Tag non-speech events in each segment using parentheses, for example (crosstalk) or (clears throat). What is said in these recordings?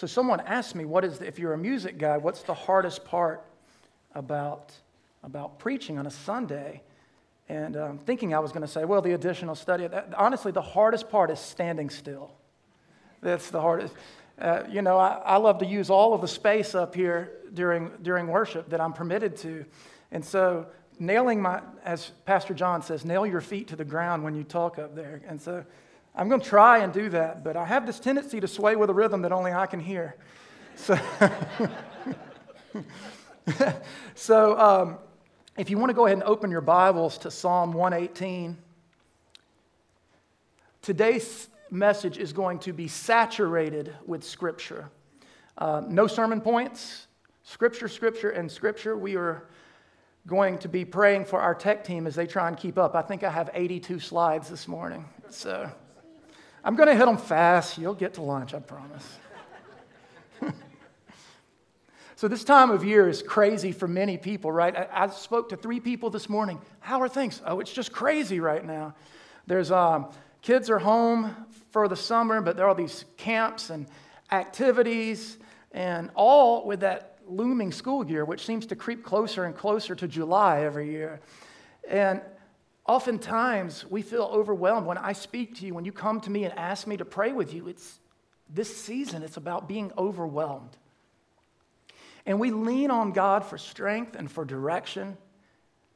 So someone asked me, what is the, if you're a music guy, what's the hardest part about, about preaching on a Sunday? And um, thinking I was going to say, well, the additional study. That, honestly, the hardest part is standing still. That's the hardest. Uh, you know, I, I love to use all of the space up here during, during worship that I'm permitted to. And so, nailing my, as Pastor John says, nail your feet to the ground when you talk up there. And so, I'm going to try and do that, but I have this tendency to sway with a rhythm that only I can hear. So, (laughs) so um, if you want to go ahead and open your Bibles to Psalm 118, today's message is going to be saturated with Scripture. Uh, no sermon points, Scripture, Scripture, and Scripture. We are going to be praying for our tech team as they try and keep up. I think I have 82 slides this morning. So. I'm going to hit them fast. You'll get to lunch, I promise. (laughs) so, this time of year is crazy for many people, right? I, I, spoke to three people this morning. How are things? Oh, it's just crazy right now. There's um, kids are home for the summer, but there are these camps and activities, and all with that looming school year, which seems to creep closer and closer to July every year. And Oftentimes, we feel overwhelmed when I speak to you, when you come to me and ask me to pray with you. It's this season, it's about being overwhelmed. And we lean on God for strength and for direction,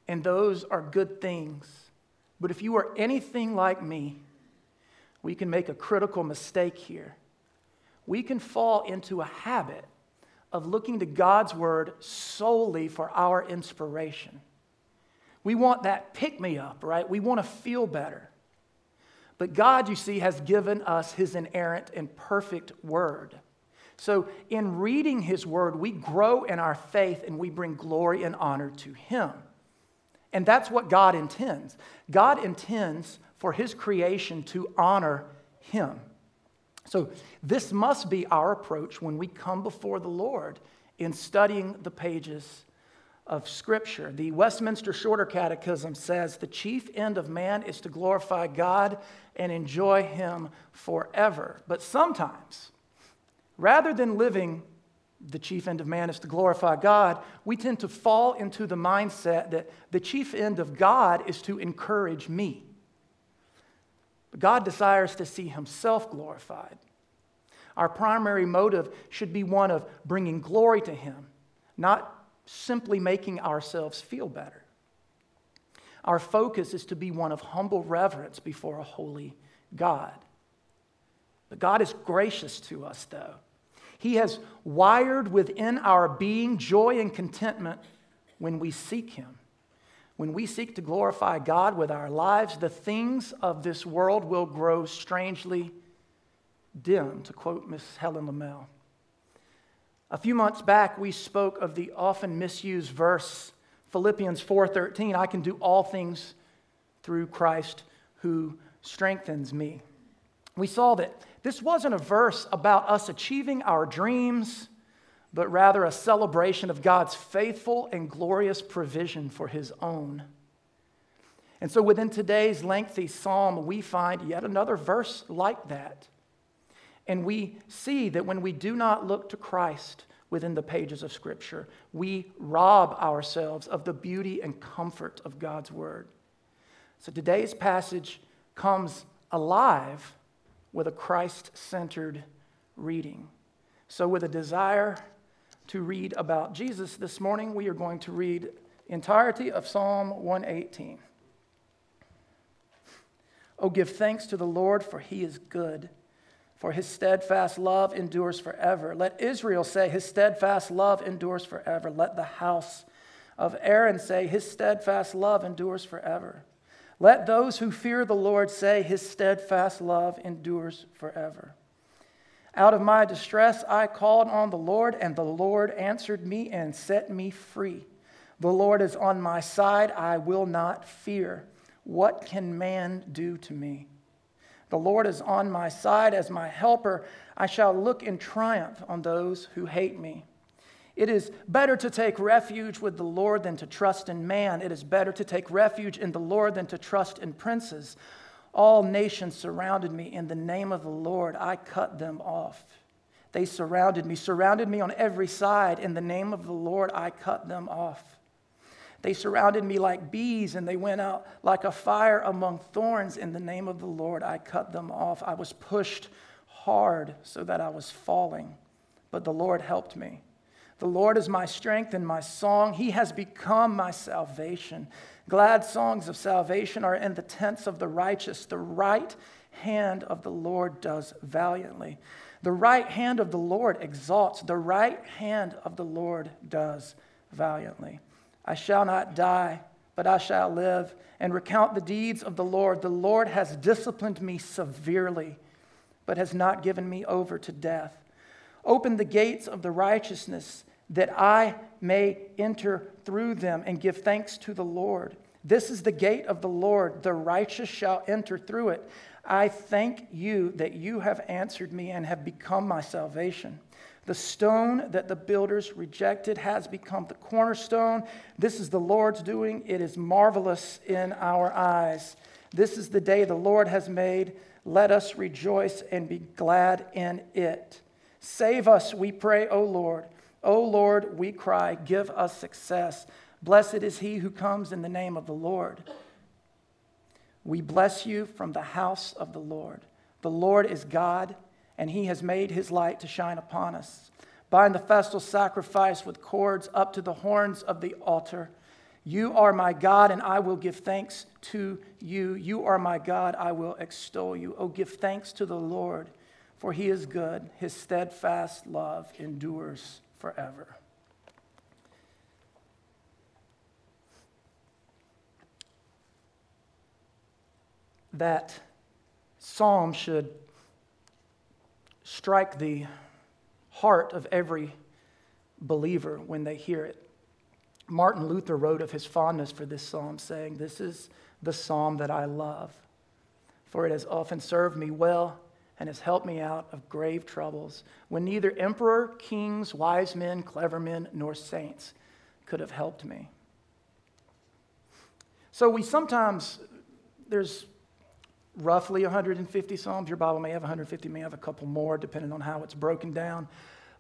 and those are good things. But if you are anything like me, we can make a critical mistake here. We can fall into a habit of looking to God's word solely for our inspiration. We want that pick me up, right? We want to feel better. But God, you see, has given us his inerrant and perfect word. So, in reading his word, we grow in our faith and we bring glory and honor to him. And that's what God intends. God intends for his creation to honor him. So, this must be our approach when we come before the Lord in studying the pages of Scripture. The Westminster Shorter Catechism says the chief end of man is to glorify God and enjoy Him forever. But sometimes, rather than living the chief end of man is to glorify God, we tend to fall into the mindset that the chief end of God is to encourage me. But God desires to see Himself glorified. Our primary motive should be one of bringing glory to Him, not simply making ourselves feel better. Our focus is to be one of humble reverence before a holy God. But God is gracious to us, though. He has wired within our being joy and contentment when we seek Him. When we seek to glorify God with our lives, the things of this world will grow strangely dim, to quote Miss Helen Lemmel. A few months back, we spoke of the often misused verse, Philippians 4:13, I can do all things through Christ who strengthens me. We saw that this wasn't a verse about us achieving our dreams, but rather a celebration of God's faithful and glorious provision for his own. And so within today's lengthy psalm, we find yet another verse like that. And we see that when we do not look to Christ within the pages of Scripture, we rob ourselves of the beauty and comfort of God's Word. So today's passage comes alive with a Christ centered reading. So, with a desire to read about Jesus this morning, we are going to read entirety of Psalm 118. Oh, give thanks to the Lord, for he is good for his steadfast love endures forever. Let Israel say, His steadfast love endures forever. Let the house of Aaron say, His steadfast love endures forever. Let those who fear the Lord say, His steadfast love endures forever. Out of my distress I called on the Lord, and the Lord answered me and set me free. The Lord is on my side, I will not fear. What can man do to me? The Lord is on my side as my helper. I shall look in triumph on those who hate me. It is better to take refuge with the Lord than to trust in man. It is better to take refuge in the Lord than to trust in princes. All nations surrounded me. In the name of the Lord, I cut them off. They surrounded me, surrounded me on every side. In the name of the Lord, I cut them off. They surrounded me like bees, and they went out like a fire among thorns. In the name of the Lord, I cut them off. I was pushed hard so that I was falling, but the Lord helped me. The Lord is my strength and my song. He has become my salvation. Glad songs of salvation are in the tents of the righteous. The right hand of the Lord does valiantly. The right hand of the Lord exalts, the right hand of the Lord does valiantly. I shall not die, but I shall live and recount the deeds of the Lord. The Lord has disciplined me severely, but has not given me over to death. Open the gates of the righteousness that I may enter through them and give thanks to the Lord. This is the gate of the Lord. The righteous shall enter through it. I thank you that you have answered me and have become my salvation. The stone that the builders rejected has become the cornerstone. This is the Lord's doing. It is marvelous in our eyes. This is the day the Lord has made. Let us rejoice and be glad in it. Save us, we pray, O Lord. O Lord, we cry, give us success. Blessed is he who comes in the name of the Lord. We bless you from the house of the Lord. The Lord is God, and he has made his light to shine upon us. Bind the festal sacrifice with cords up to the horns of the altar. You are my God, and I will give thanks to you. You are my God, I will extol you. Oh, give thanks to the Lord, for he is good. His steadfast love endures forever. that psalm should strike the heart of every believer when they hear it. Martin Luther wrote of his fondness for this psalm, saying, This is the psalm that I love, for it has often served me well and has helped me out of grave troubles when neither emperor, kings, wise men, clever men, nor saints could have helped me. So we sometimes, there's roughly 150 Psalms. Your Bible may have 150, may have a couple more, depending on how it's broken down.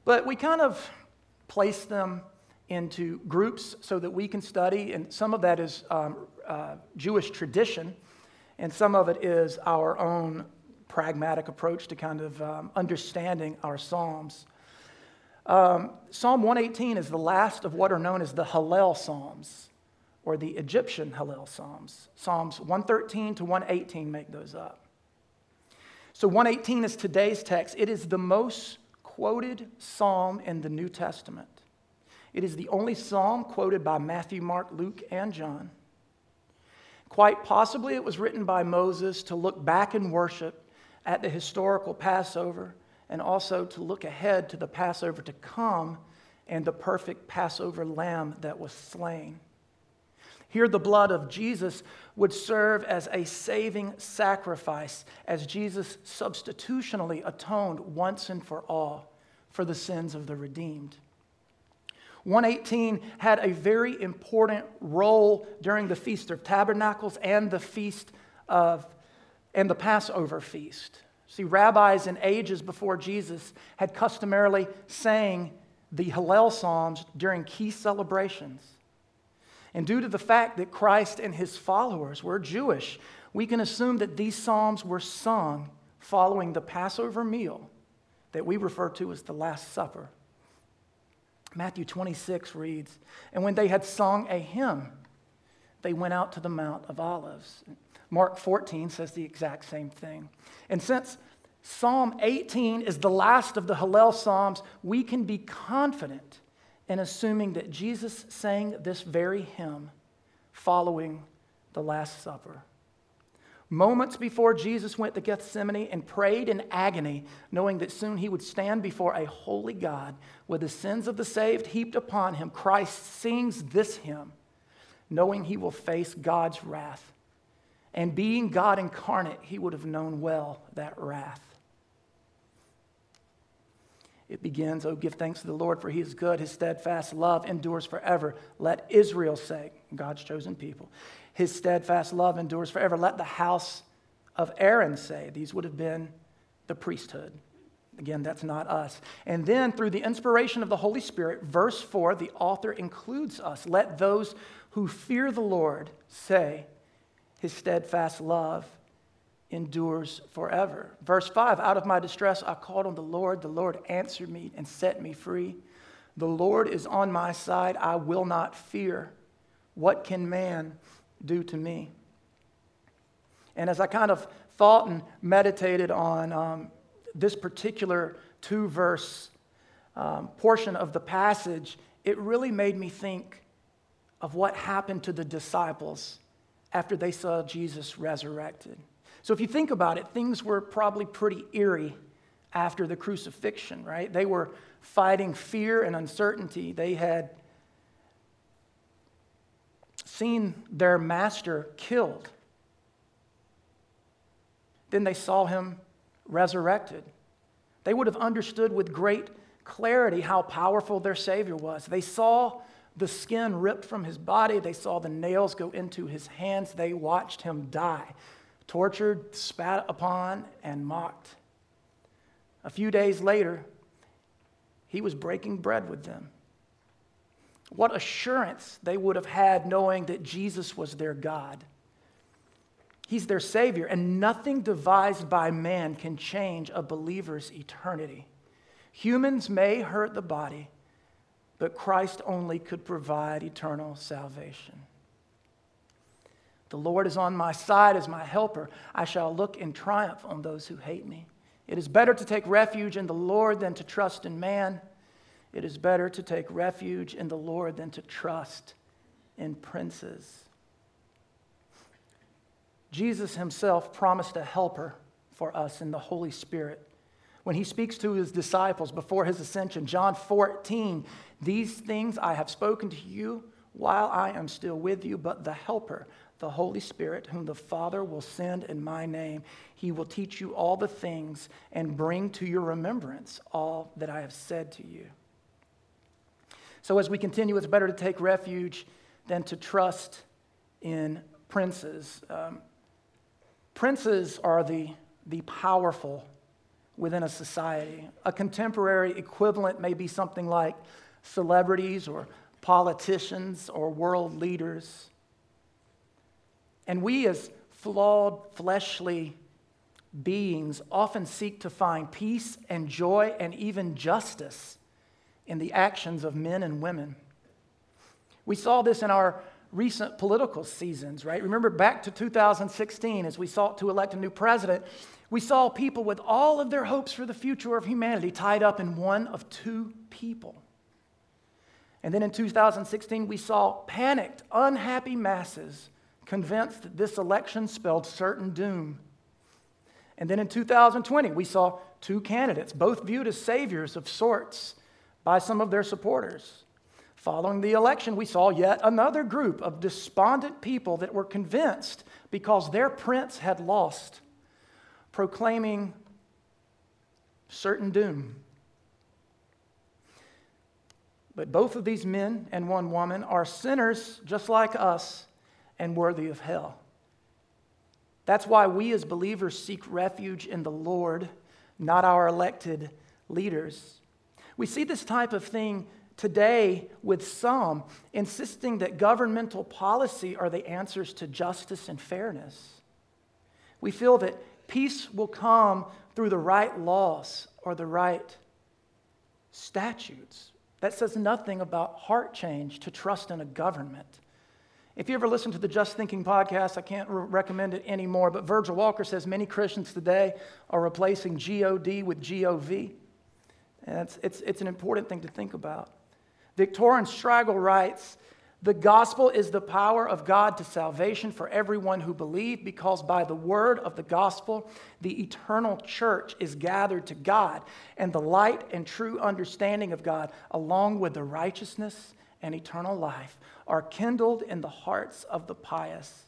But we kind of place them into groups so that we can study, and some of that is um, uh, Jewish tradition, and some of it is our own pragmatic approach to kind of um, understanding our Psalms. Um, Psalm 118 is the last of what are known as the Hallel Psalms or the Egyptian Hallel Psalms. Psalms 113 to 118 make those up. So 118 is today's text. It is the most quoted psalm in the New Testament. It is the only psalm quoted by Matthew, Mark, Luke, and John. Quite possibly, it was written by Moses to look back in worship at the historical Passover and also to look ahead to the Passover to come and the perfect Passover lamb that was slain. Here, the blood of Jesus would serve as a saving sacrifice as Jesus substitutionally atoned once and for all for the sins of the redeemed. 118 had a very important role during the Feast of Tabernacles and the Feast of and the Passover feast. See, rabbis in ages before Jesus had customarily sang the Hallel Psalms during key celebrations. And due to the fact that Christ and his followers were Jewish, we can assume that these Psalms were sung following the Passover meal that we refer to as the Last Supper. Matthew 26 reads, And when they had sung a hymn, they went out to the Mount of Olives. Mark 14 says the exact same thing. And since Psalm 18 is the last of the Hallel Psalms, we can be confident and assuming that Jesus sang this very hymn following the Last Supper. Moments before Jesus went to Gethsemane and prayed in agony, knowing that soon he would stand before a holy God with the sins of the saved heaped upon him, Christ sings this hymn, knowing he will face God's wrath. And being God incarnate, he would have known well that wrath. It begins, Oh, give thanks to the Lord, for he is good. His steadfast love endures forever. Let Israel say, God's chosen people, his steadfast love endures forever. Let the house of Aaron say, these would have been the priesthood. Again, that's not us. And then, through the inspiration of the Holy Spirit, verse 4, the author includes us. Let those who fear the Lord say, His steadfast love endures forever. Verse 5 Out of my distress I called on the Lord. The Lord answered me and set me free. The Lord is on my side. I will not fear. What can man do to me? And as I kind of thought and meditated on um, this particular two verse um, portion of the passage, it really made me think of what happened to the disciples after they saw Jesus resurrected. So, if you think about it, things were probably pretty eerie after the crucifixion, right? They were fighting fear and uncertainty. They had seen their master killed. Then they saw him resurrected. They would have understood with great clarity how powerful their Savior was. They saw the skin ripped from his body, they saw the nails go into his hands, they watched him die, tortured, spat upon, and mocked. A few days later, he was breaking bread with them. What assurance they would have had knowing that Jesus was their God. He's their Savior, and nothing devised by man can change a believer's eternity. Humans may hurt the body, but Christ only could provide eternal salvation. The Lord is on my side as my helper. I shall look in triumph on those who hate me. It is better to take refuge in the Lord than to trust in man. It is better to take refuge in the Lord than to trust in princes. Jesus himself promised a helper for us in the Holy Spirit. When he speaks to his disciples before his ascension, John 14, these things I have spoken to you while I am still with you, but the helper, the Holy Spirit, whom the Father will send in my name, he will teach you all the things and bring to your remembrance all that I have said to you. So, as we continue, it's better to take refuge than to trust in princes. Um, Princes are the, the powerful within a society. A contemporary equivalent may be something like celebrities or politicians or world leaders. And we, as flawed, fleshly beings, often seek to find peace and joy and even justice in the actions of men and women. We saw this in our recent political seasons, right? Remember back to 2016 as we sought to elect a new president, we saw people with all of their hopes for the future of humanity tied up in one of two people. And then in 2016, we saw panicked, unhappy masses convinced that this election spelled certain doom. And then in 2020, we saw two candidates, both viewed as saviors of sorts by some of their supporters. Following the election, we saw yet another group of despondent people that were convinced because their prince had lost, proclaiming certain doom. But both of these men and one woman are sinners just like us and worthy of hell. That's why we as believers seek refuge in the Lord, not our elected leaders. We see this type of thing today with some insisting that governmental policy are the answers to justice and fairness. We feel that peace will come through the right laws or the right statutes. That says nothing about heart change to trust in a government. If you ever listen to the Just Thinking podcast, I can't re- recommend it anymore, but Virgil Walker says many Christians today are replacing God with GOV. And it's, it's, it's an important thing to think about. Victorin Strigel writes, the gospel is the power of God to salvation for everyone who believes, because by the word of the gospel, the eternal church is gathered to God, and the light and true understanding of God, along with the righteousness and eternal life, are kindled in the hearts of the pious.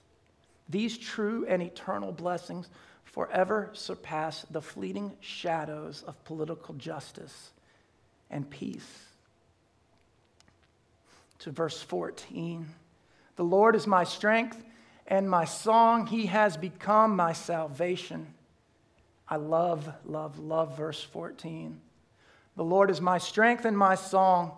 These true and eternal blessings forever surpass the fleeting shadows of political justice and peace to verse 14. The Lord is my strength and my song. He has become my salvation. I love, love, love verse 14. The Lord is my strength and my song.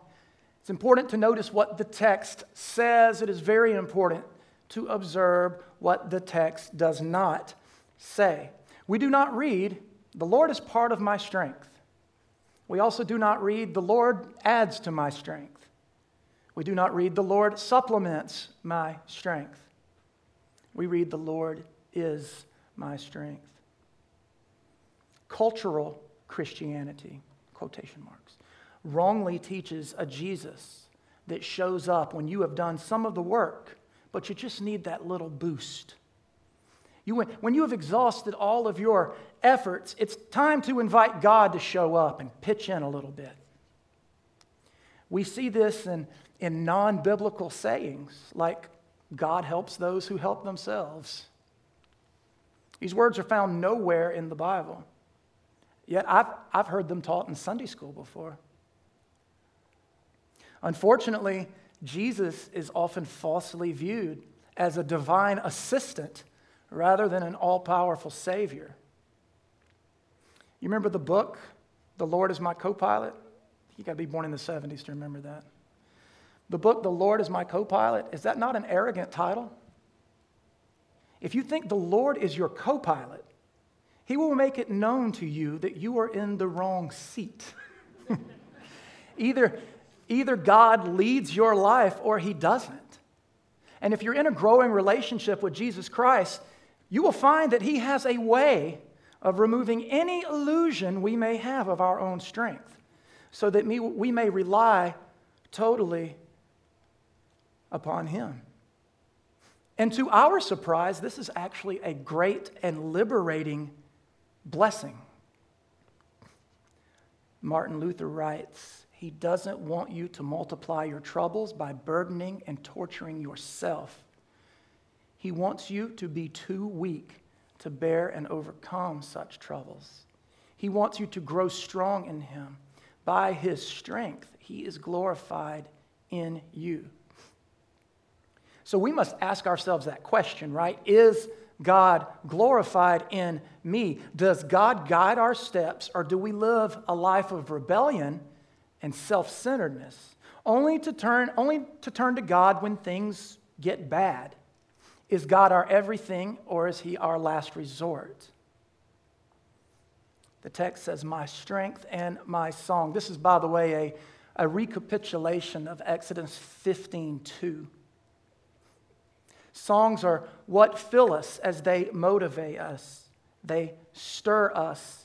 It's important to notice what the text says. It is very important to observe what the text does not say. We do not read, The Lord is part of my strength. We also do not read, The Lord adds to my strength. We do not read, The Lord supplements my strength. We read, The Lord is my strength. Cultural Christianity, quotation marks, wrongly teaches a Jesus that shows up when you have done some of the work, but you just need that little boost. You, when you have exhausted all of your efforts, it's time to invite God to show up and pitch in a little bit. We see this in, in non biblical sayings like, God helps those who help themselves. These words are found nowhere in the Bible. Yet I've, I've heard them taught in Sunday school before. Unfortunately, Jesus is often falsely viewed as a divine assistant rather than an all powerful Savior. You remember the book, The Lord is My Co pilot? You got to be born in the 70s to remember that. The book, The Lord is My Co pilot, is that not an arrogant title? If you think the Lord is your co pilot, He will make it known to you that you are in the wrong seat. (laughs) either, either God leads your life or He doesn't. And if you're in a growing relationship with Jesus Christ, you will find that He has a way of removing any illusion we may have of our own strength so that we may rely totally upon Him. And to our surprise, this is actually a great and liberating blessing. Martin Luther writes, He doesn't want you to multiply your troubles by burdening and torturing yourself. He wants you to be too weak to bear and overcome such troubles. He wants you to grow strong in Him. By His strength, He is glorified in you. So we must ask ourselves that question, right? Is God glorified in me? Does God guide our steps, or do we live a life of rebellion and self centeredness? Only to, turn, only to turn to God when things get bad is God our everything or is he our last resort? The text says, My strength and my song. This is, by the way, a, a recapitulation of Exodus 15 2. Songs are what fill us as they motivate us, they stir us.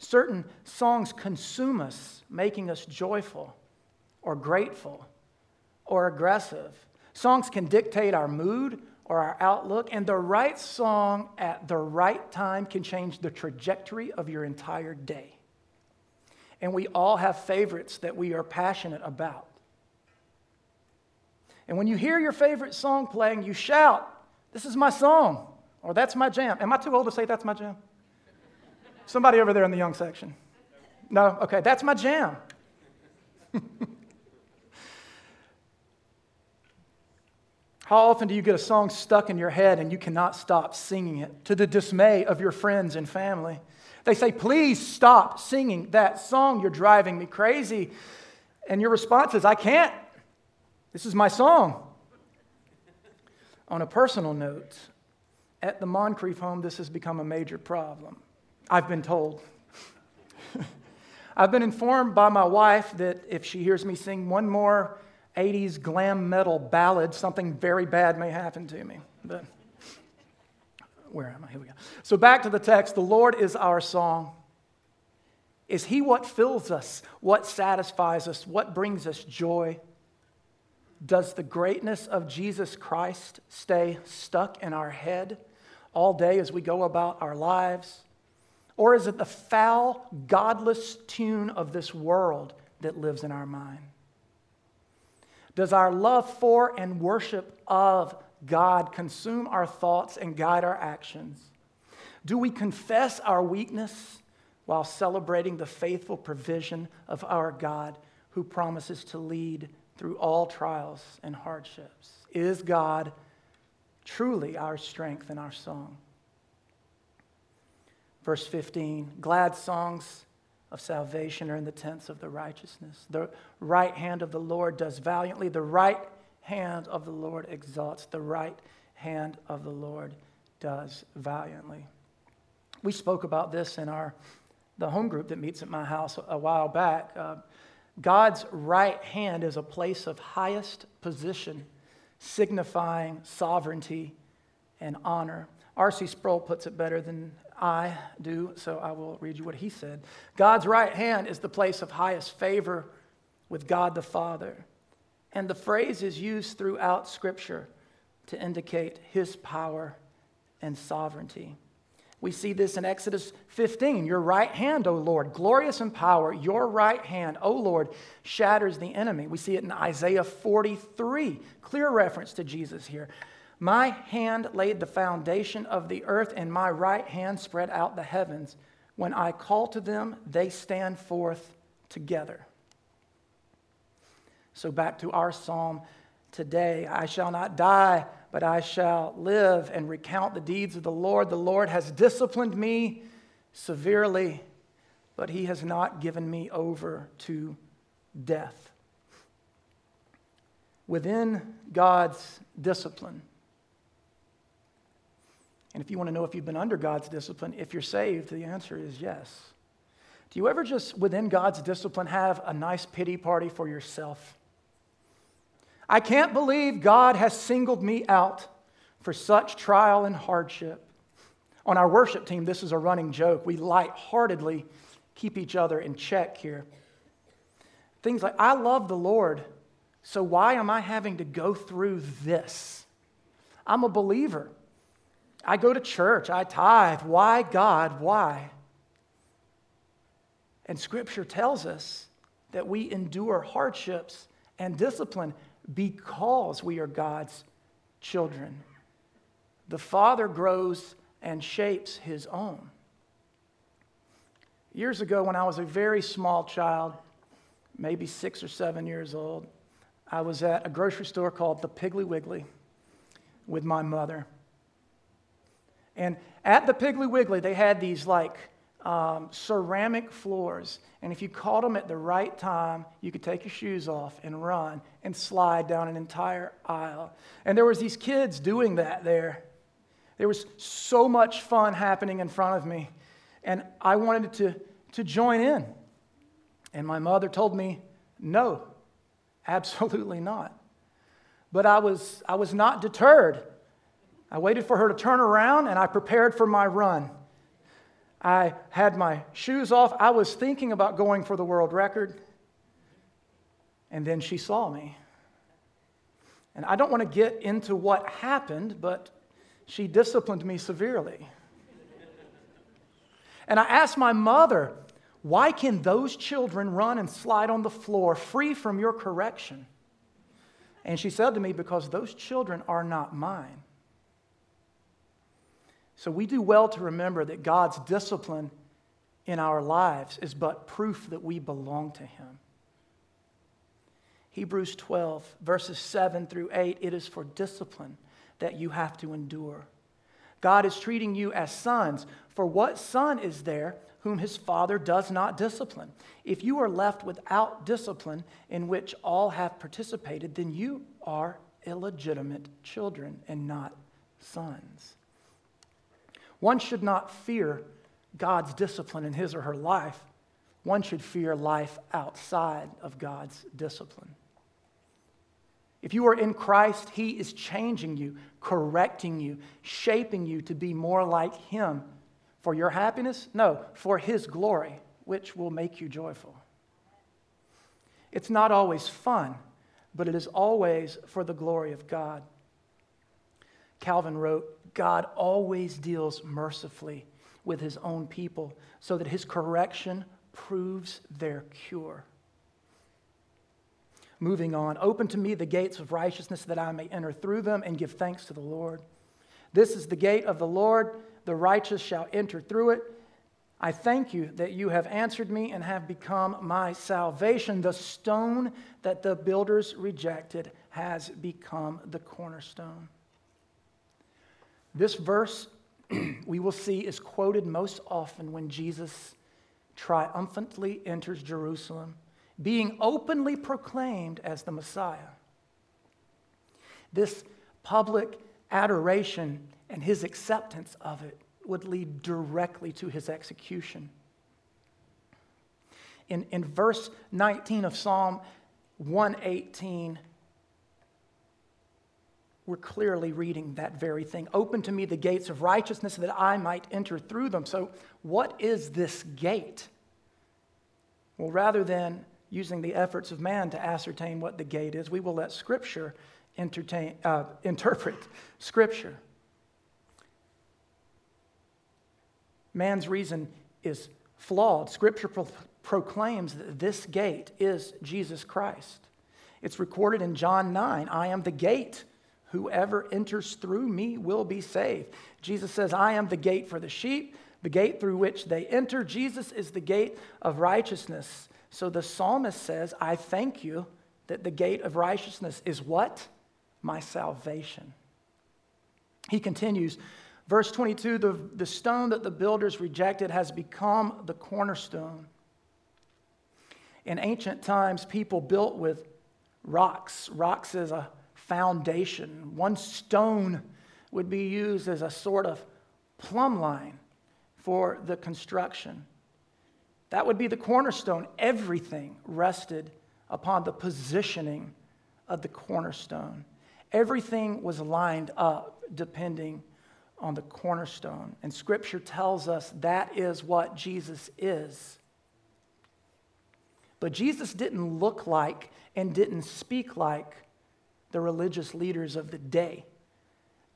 Certain songs consume us, making us joyful or grateful or aggressive. Songs can dictate our mood or our outlook, and the right song at the right time can change the trajectory of your entire day. And we all have favorites that we are passionate about. And when you hear your favorite song playing, you shout, This is my song, or That's my jam. Am I too old to say that's my jam? Somebody over there in the young section. No? Okay, that's my jam. (laughs) How often do you get a song stuck in your head and you cannot stop singing it to the dismay of your friends and family? They say, Please stop singing that song. You're driving me crazy. And your response is, I can't. This is my song. On a personal note, at the Moncrief home, this has become a major problem. I've been told. I've been informed by my wife that if she hears me sing one more 80s glam metal ballad, something very bad may happen to me. But where am I? Here we go. So back to the text. The Lord is our song. Is He what fills us, what satisfies us, what brings us joy? Does the greatness of Jesus Christ stay stuck in our head all day as we go about our lives? Or is it the foul, godless tune of this world that lives in our mind? Does our love for and worship of God consume our thoughts and guide our actions? Do we confess our weakness while celebrating the faithful provision of our God who promises to lead through all trials and hardships? Is God truly our strength and our song? Verse 15 Glad songs of salvation are in the tents of the righteousness. The right hand of the Lord does valiantly. The right hand of the Lord exalts. The right hand of the Lord does valiantly. We spoke about this in our the home group that meets at my house a while back. Uh, God's right hand is a place of highest position, signifying sovereignty and honor. R.C. Sproul puts it better than I do, so I will read you what he said. God's right hand is the place of highest favor with God the Father. And the phrase is used throughout Scripture to indicate his power and sovereignty. We see this in Exodus 15. Your right hand, O Lord, glorious in power, your right hand, O Lord, shatters the enemy. We see it in Isaiah 43. Clear reference to Jesus here. My hand laid the foundation of the earth, and my right hand spread out the heavens. When I call to them, they stand forth together. So, back to our psalm today I shall not die but I shall live and recount the deeds of the Lord. The Lord has disciplined me severely, but he has not given me over to death. Within God's discipline, and if you want to know if you've been under God's discipline, if you're saved, the answer is yes. Do you ever just, within God's discipline, have a nice pity party for yourself? I can't believe God has singled me out for such trial and hardship. On our worship team, this is a running joke. We lightheartedly keep each other in check here. Things like, I love the Lord, so why am I having to go through this? I'm a believer. I go to church, I tithe. Why, God? Why? And Scripture tells us that we endure hardships and discipline because we are God's children. The Father grows and shapes his own. Years ago, when I was a very small child, maybe six or seven years old, I was at a grocery store called the Piggly Wiggly with my mother. And at the Piggly Wiggly, they had these like um, ceramic floors. And if you caught them at the right time, you could take your shoes off and run and slide down an entire aisle. And there was these kids doing that there. There was so much fun happening in front of me. And I wanted to, to join in. And my mother told me, no, (laughs) absolutely not. But I was, I was not deterred. I waited for her to turn around and I prepared for my run. I had my shoes off. I was thinking about going for the world record. And then she saw me. And I don't want to get into what happened, but she disciplined me severely. And I asked my mother, why can those children run and slide on the floor free from your correction? And she said to me, because those children are not mine. So we do well to remember that God's discipline in our lives is but proof that we belong to Him. Hebrews 12, verses 7 through 8, it is for discipline that you have to endure. God is treating you as sons, for what son is there whom his father does not discipline? If you are left without discipline in which all have participated, then you are illegitimate children and not sons. One should not fear God's discipline in his or her life. One should fear life outside of God's discipline. If you are in Christ, He is changing you, correcting you, shaping you to be more like Him. For your happiness? No, for His glory, which will make you joyful. It's not always fun, but it is always for the glory of God. Calvin wrote, God always deals mercifully with his own people so that his correction proves their cure. Moving on, open to me the gates of righteousness that I may enter through them and give thanks to the Lord. This is the gate of the Lord, the righteous shall enter through it. I thank you that you have answered me and have become my salvation. The stone that the builders rejected has become the cornerstone. This verse (clears throat) we will see is quoted most often when Jesus triumphantly enters Jerusalem, being openly proclaimed as the Messiah. This public adoration and his acceptance of it would lead directly to his execution. In, in verse 19 of Psalm 118, we're clearly reading that very thing. Open to me the gates of righteousness that I might enter through them. So, what is this gate? Well, rather than using the efforts of man to ascertain what the gate is, we will let Scripture entertain, uh, (laughs) interpret Scripture. Man's reason is flawed. Scripture pro- proclaims that this gate is Jesus Christ. It's recorded in John 9 I am the gate. Whoever enters through me will be saved. Jesus says, I am the gate for the sheep, the gate through which they enter. Jesus is the gate of righteousness. So the psalmist says, I thank you that the gate of righteousness is what? My salvation. He continues, verse 22 the, the stone that the builders rejected has become the cornerstone. In ancient times, people built with rocks. Rocks is a foundation. One stone would be used as a sort of plumb line for the construction. That would be the cornerstone. Everything rested upon the positioning of the cornerstone. Everything was lined up depending on the cornerstone. And scripture tells us that is what Jesus is. But Jesus didn't look like and didn't speak like the religious leaders of the day.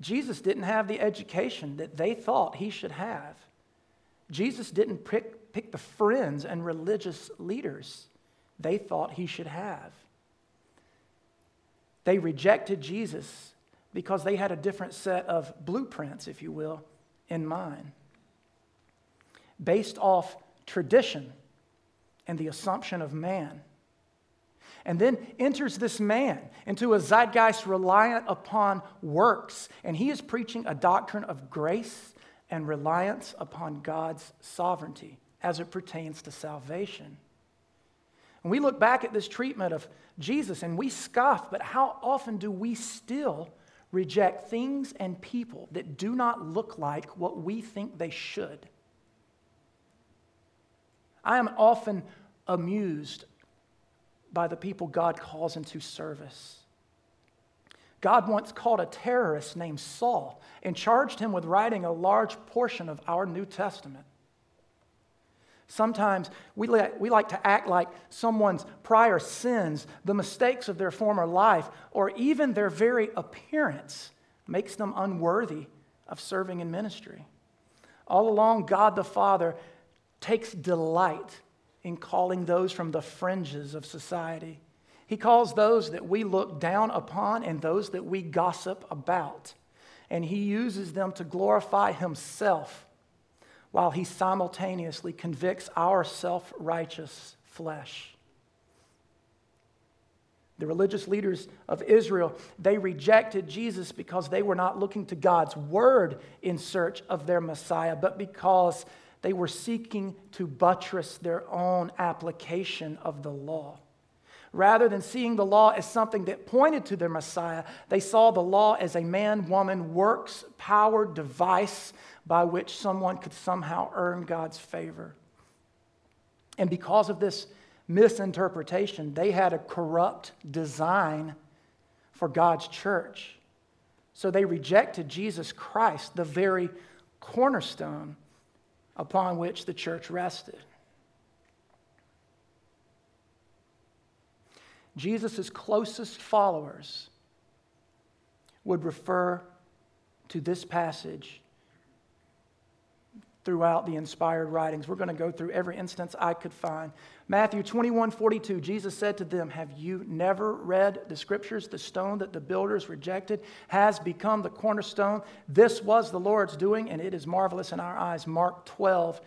Jesus didn't have the education that they thought he should have. Jesus didn't pick, pick the friends and religious leaders they thought he should have. They rejected Jesus because they had a different set of blueprints, if you will, in mind. Based off tradition and the assumption of man. And then enters this man into a zeitgeist reliant upon works. And he is preaching a doctrine of grace and reliance upon God's sovereignty as it pertains to salvation. And we look back at this treatment of Jesus and we scoff, but how often do we still reject things and people that do not look like what we think they should? I am often amused by the people God calls into service. God once called a terrorist named Saul and charged him with writing a large portion of our New Testament. Sometimes we like, we like to act like someone's prior sins, the mistakes of their former life, or even their very appearance makes them unworthy of serving in ministry. All along, God the Father takes delight in calling those from the fringes of society. He calls those that we look down upon and those that we gossip about. And he uses them to glorify himself while he simultaneously convicts our self righteous flesh. The religious leaders of Israel, they rejected Jesus because they were not looking to God's word in search of their Messiah, but because they were seeking to buttress their own application of the law. Rather than seeing the law as something that pointed to their Messiah, they saw the law as a man woman works powered device by which someone could somehow earn God's favor. And because of this misinterpretation, they had a corrupt design for God's church. So they rejected Jesus Christ, the very cornerstone upon which the church rested. Jesus' closest followers would refer to this passage throughout the inspired writings. We're going to go through every instance I could find. Matthew 21 42, Jesus said to them, Have you never read the scriptures? The stone that the builders rejected has become the cornerstone. This was the Lord's doing, and it is marvelous in our eyes. Mark 12.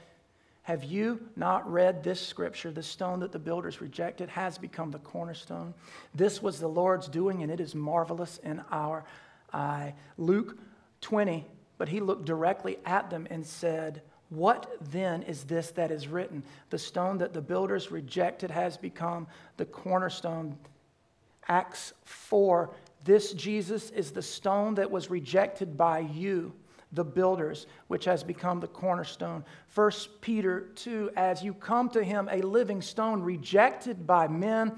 Have you not read this scripture? The stone that the builders rejected has become the cornerstone. This was the Lord's doing, and it is marvelous in our eye. Luke 20 but he looked directly at them and said, What then is this that is written? The stone that the builders rejected has become the cornerstone. Acts 4 This Jesus is the stone that was rejected by you, the builders, which has become the cornerstone. First Peter 2 As you come to him, a living stone rejected by men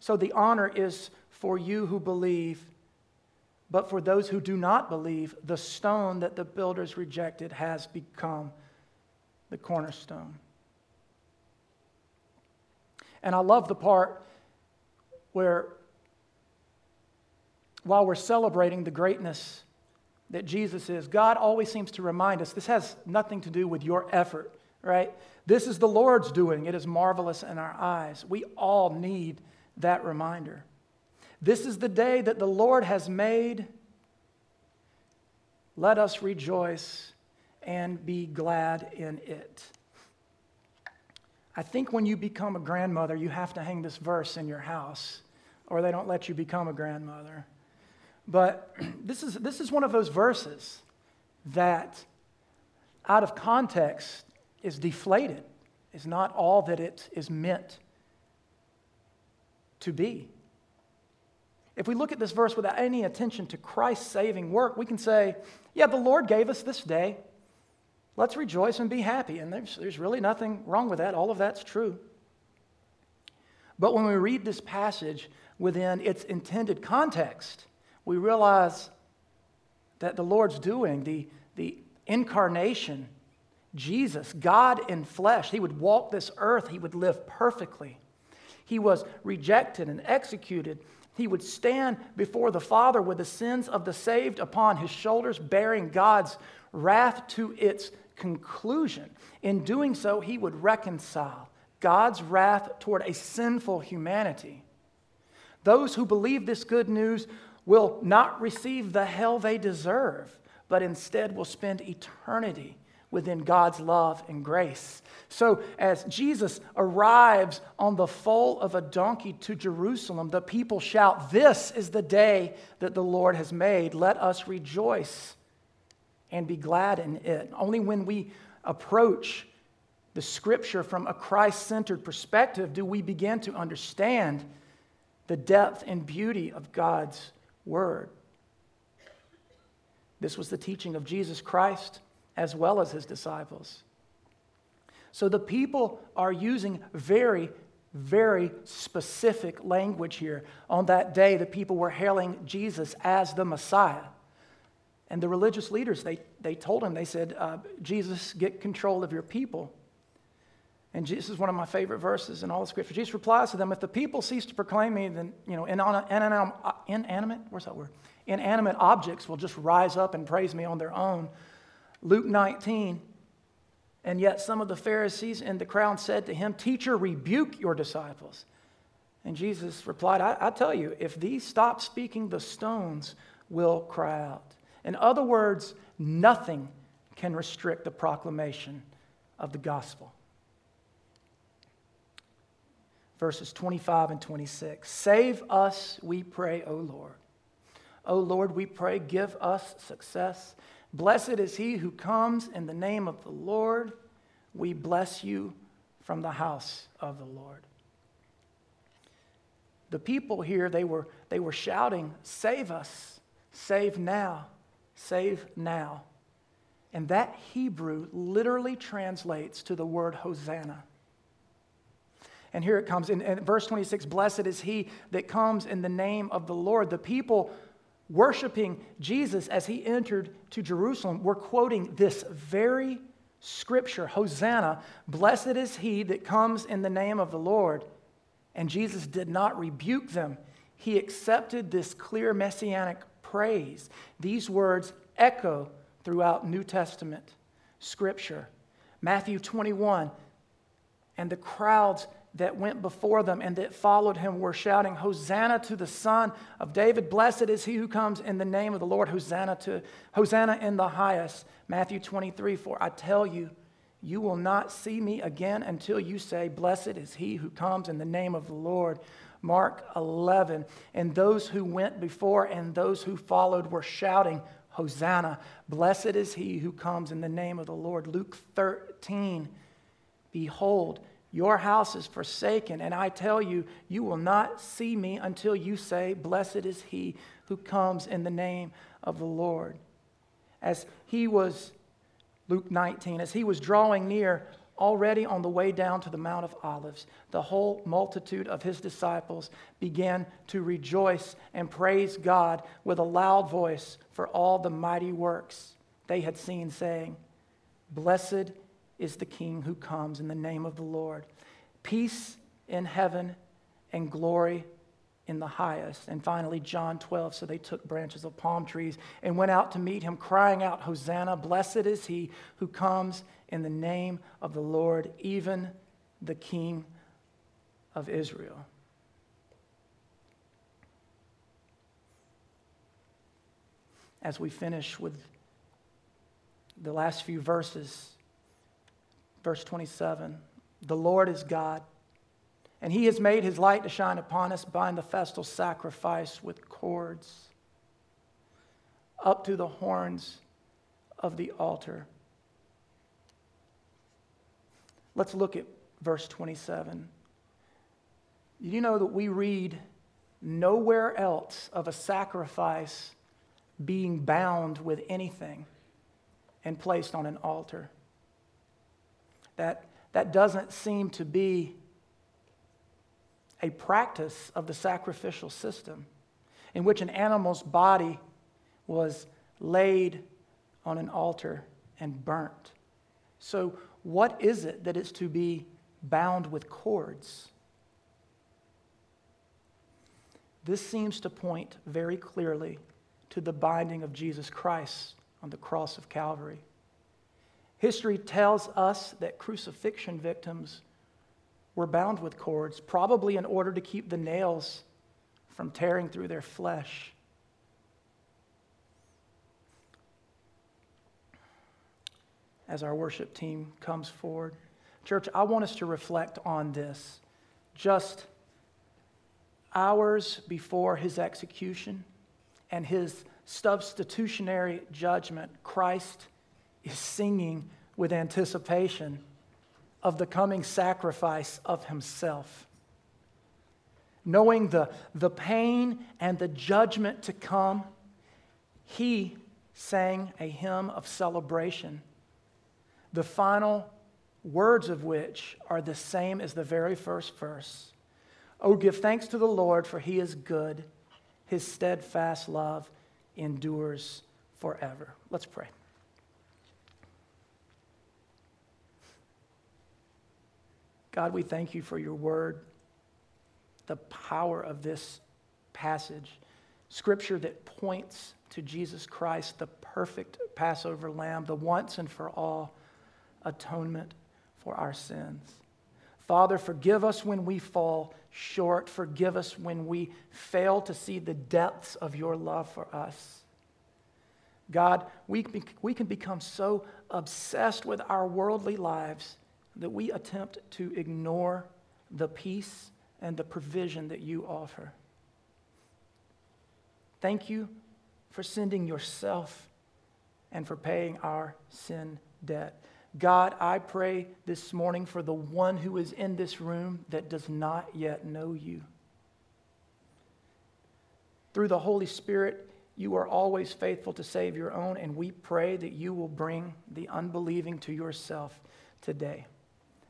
so the honor is for you who believe, but for those who do not believe, the stone that the builders rejected has become the cornerstone. And I love the part where, while we're celebrating the greatness that Jesus is, God always seems to remind us this has nothing to do with your effort, right? This is the Lord's doing. It is marvelous in our eyes. We all need that reminder. This is the day that the Lord has made. Let us rejoice and be glad in it. I think when you become a grandmother, you have to hang this verse in your house, or they don't let you become a grandmother. But (clears throat) this is, this is one of those verses that, out of context, is deflated, is not all that it is meant to be. If we look at this verse without any attention to Christ's saving work, we can say, yeah, the Lord gave us this day. Let's rejoice and be happy. And there's, there's really nothing wrong with that. All of that's true. But when we read this passage within its intended context, we realize that the Lord's doing, the, the incarnation, Jesus, God in flesh, He would walk this earth, He would live perfectly. He was rejected and executed. He would stand before the Father with the sins of the saved upon his shoulders, bearing God's wrath to its conclusion. In doing so, he would reconcile God's wrath toward a sinful humanity. Those who believe this good news will not receive the hell they deserve, but instead will spend eternity within God's love and grace. So, as Jesus arrives on the foal of a donkey to Jerusalem, the people shout, This is the day that the Lord has made. Let us rejoice and be glad in it. Only when we approach the scripture from a Christ centered perspective do we begin to understand the depth and beauty of God's word. This was the teaching of Jesus Christ as well as his disciples. So the people are using very, very specific language here. On that day, the people were hailing Jesus as the Messiah. And the religious leaders, they, they told him, they said, uh, Jesus, get control of your people. And this is one of my favorite verses in all the scripture. Jesus replies to them, if the people cease to proclaim me, then, you know, inanimate, inanimate where's that word? Inanimate objects will just rise up and praise me on their own. Luke 19. And yet some of the Pharisees and the crowd said to him, Teacher, rebuke your disciples. And Jesus replied, I, I, tell you, if these stop speaking, the stones will cry out. In other words, nothing can restrict the proclamation of the gospel. Verses 25 and 26. Save us, we pray, O Lord. O Lord, we pray, give us success Blessed is he who comes in the name of the Lord. We bless you from the house of the Lord. The people here, they were, they were shouting, Save us, save now, save now. And that Hebrew literally translates to the word Hosanna. And here it comes in, in verse 26 Blessed is he that comes in the name of the Lord. The people worshiping Jesus as he entered to Jerusalem were quoting this very scripture Hosanna, blessed is he that comes in the name of the Lord. And Jesus did not rebuke them, he accepted this clear messianic praise. These words echo throughout New Testament scripture. Matthew 21, and the crowds that went before them and that followed him were shouting, Hosanna to the Son of David. Blessed is he who comes in the name of the Lord. Hosanna to Hosanna in the highest. Matthew 23, for I tell you, you will not see me again until you say, Blessed is he who comes in the name of the Lord. Mark 11. And those who went before and those who followed were shouting, Hosanna. Blessed is he who comes in the name of the Lord. Luke 13. Behold, your house is forsaken, and I tell you, you will not see me until you say, Blessed is he who comes in the name of the Lord. As he was, Luke 19, as he was drawing near, already on the way down to the Mount of Olives, the whole multitude of his disciples began to rejoice and praise God with a loud voice for all the mighty works they had seen, saying, Blessed is the King who comes in the name of the Lord. Peace in heaven and glory in the highest. And finally, John 12. So they took branches of palm trees and went out to meet him, crying out, Hosanna, blessed is he who comes in the name of the Lord, even the King of Israel. As we finish with the last few verses, Verse 27 The Lord is God, and he has made his light to shine upon us, bind the festal sacrifice with cords up to the horns of the altar. Let's look at verse 27. You know that we read nowhere else of a sacrifice being bound with anything and placed on an altar that, that doesn't seem to be a practice of the sacrificial system in which an animal's body was laid on an altar and burnt. So, what is it that is to be bound with cords? This seems to point very clearly to the binding of Jesus Christ on the cross of Calvary. History tells us that crucifixion victims were bound with cords, probably in order to keep the nails from tearing through their flesh. As our worship team comes forward, church, I want us to reflect on this. Just hours before his execution and his substitutionary judgment, Christ is singing with anticipation of the coming sacrifice of himself. Knowing the, the pain and the judgment to come, he sang a hymn of celebration, the final words of which are the same as the very first verse. Oh, give thanks to the Lord, for he is good. His steadfast love endures forever. Let's pray. God, we thank you for your word, the power of this passage, scripture that points to Jesus Christ, the perfect Passover lamb, the once and for all atonement for our sins. Father, forgive us when we fall short. Forgive us when we fail to see the depths of your love for us. God, we, we can become so obsessed with our worldly lives that we attempt to ignore the peace and the provision that you offer. Thank you for sending yourself and for paying our sin debt. God, I pray this morning for the one who is in this room that does not yet know you. Through the Holy Spirit, you are always faithful to save your own, and we pray that you will bring the unbelieving to yourself today.